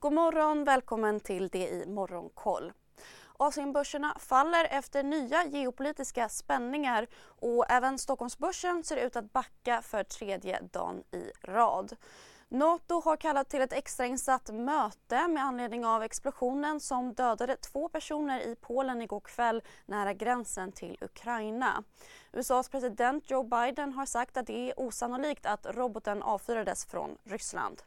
God morgon, välkommen till det i Morgonkoll. Asienbörserna faller efter nya geopolitiska spänningar och även Stockholmsbörsen ser ut att backa för tredje dagen i rad. Nato har kallat till ett extrainsatt möte med anledning av explosionen som dödade två personer i Polen igår kväll nära gränsen till Ukraina. USAs president Joe Biden har sagt att det är osannolikt att roboten avfyrades från Ryssland.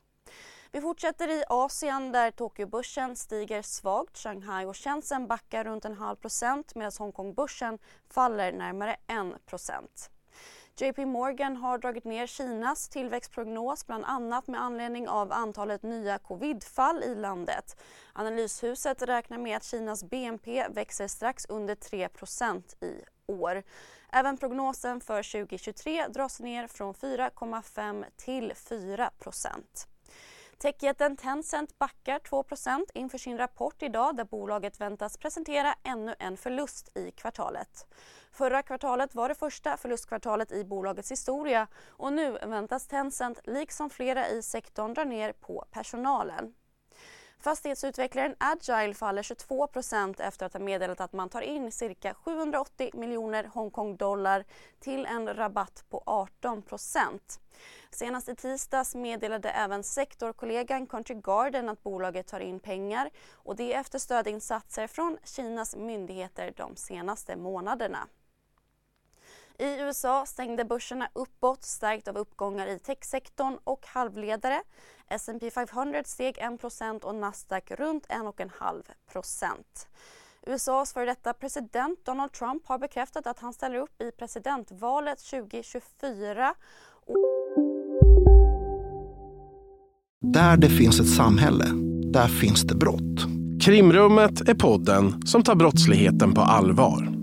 Vi fortsätter i Asien där Tokyobörsen stiger svagt. Shanghai och Shenzhen backar runt en halv procent medan Hongkongbörsen faller närmare 1 procent. JP Morgan har dragit ner Kinas tillväxtprognos bland annat med anledning av antalet nya covidfall i landet. Analyshuset räknar med att Kinas BNP växer strax under 3% i år. Även prognosen för 2023 dras ner från 4,5 till 4 Techjätten Tencent backar 2% inför sin rapport idag där bolaget väntas presentera ännu en förlust i kvartalet. Förra kvartalet var det första förlustkvartalet i bolagets historia och nu väntas Tencent liksom flera i sektorn dra ner på personalen. Fastighetsutvecklaren Agile faller 22% efter att ha meddelat att man tar in cirka 780 miljoner Hongkong-dollar till en rabatt på 18% Senast i tisdags meddelade även sektorkollegan Country Garden att bolaget tar in pengar och det efter stödinsatser från Kinas myndigheter de senaste månaderna. I USA stängde börserna uppåt stärkt av uppgångar i techsektorn och halvledare. S&P 500 steg 1 och Nasdaq runt 1,5% USAs före detta president Donald Trump har bekräftat att han ställer upp i presidentvalet 2024. Där det finns ett samhälle, där finns det brott. Krimrummet är podden som tar brottsligheten på allvar.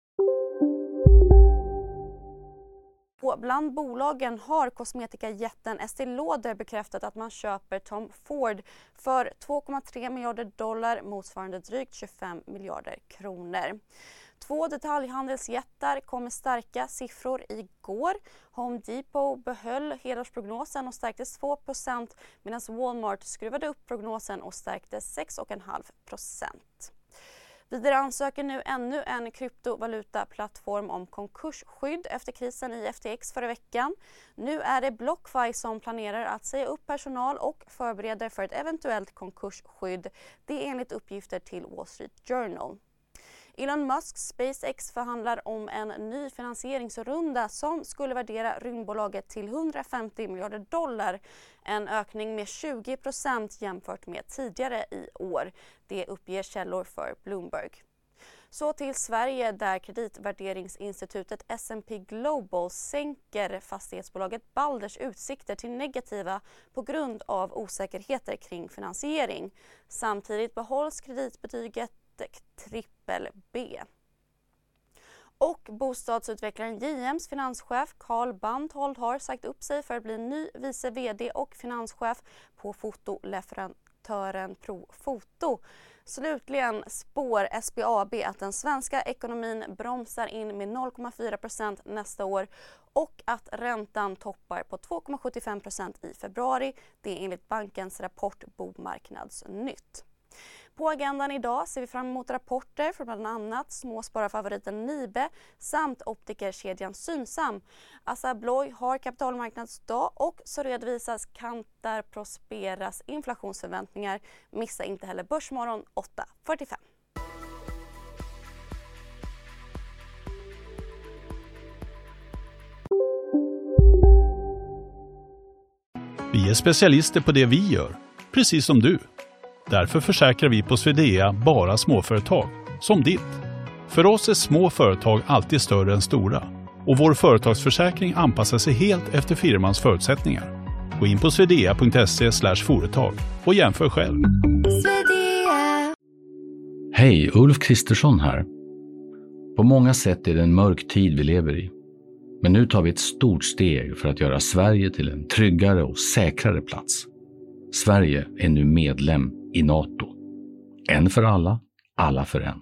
Bland bolagen har kosmetikajätten Estée Lauder bekräftat att man köper Tom Ford för 2,3 miljarder dollar motsvarande drygt 25 miljarder kronor. Två detaljhandelsjättar kom med starka siffror igår. Home Depot behöll helårsprognosen och stärktes 2% medan Walmart skruvade upp prognosen och stärktes 6,5 Vidare ansöker nu ännu en kryptovalutaplattform om konkursskydd efter krisen i FTX förra veckan. Nu är det Blockfi som planerar att säga upp personal och förbereder för ett eventuellt konkursskydd. Det är enligt uppgifter till Wall Street Journal. Elon Musks SpaceX förhandlar om en ny finansieringsrunda som skulle värdera rymdbolaget till 150 miljarder dollar. En ökning med 20% jämfört med tidigare i år. Det uppger källor för Bloomberg. Så till Sverige där kreditvärderingsinstitutet S&P Global sänker fastighetsbolaget Balders utsikter till negativa på grund av osäkerheter kring finansiering. Samtidigt behålls kreditbetyget trippel B. Och bostadsutvecklaren JMs finanschef Carl Bandhold har sagt upp sig för att bli ny vice VD och finanschef på fotoleverantören Profoto. Slutligen spår SBAB att den svenska ekonomin bromsar in med 0,4% nästa år och att räntan toppar på 2,75% i februari. Det är enligt bankens rapport Bomarknadsnytt. På agendan idag ser vi fram emot rapporter från bland annat småspararfavoriten Nibe samt optikerkedjan Synsam. Assa Abloy har kapitalmarknadsdag och så redovisas Kantar Prosperas inflationsförväntningar. Missa inte heller Börsmorgon 8.45. Vi är specialister på det vi gör, precis som du. Därför försäkrar vi på Swedea bara småföretag, som ditt. För oss är små företag alltid större än stora och vår företagsförsäkring anpassar sig helt efter firmans förutsättningar. Gå in på swedea.se företag och jämför själv. Hej, Ulf Kristersson här. På många sätt är det en mörk tid vi lever i. Men nu tar vi ett stort steg för att göra Sverige till en tryggare och säkrare plats. Sverige är nu medlem i Nato. En för alla, alla för en.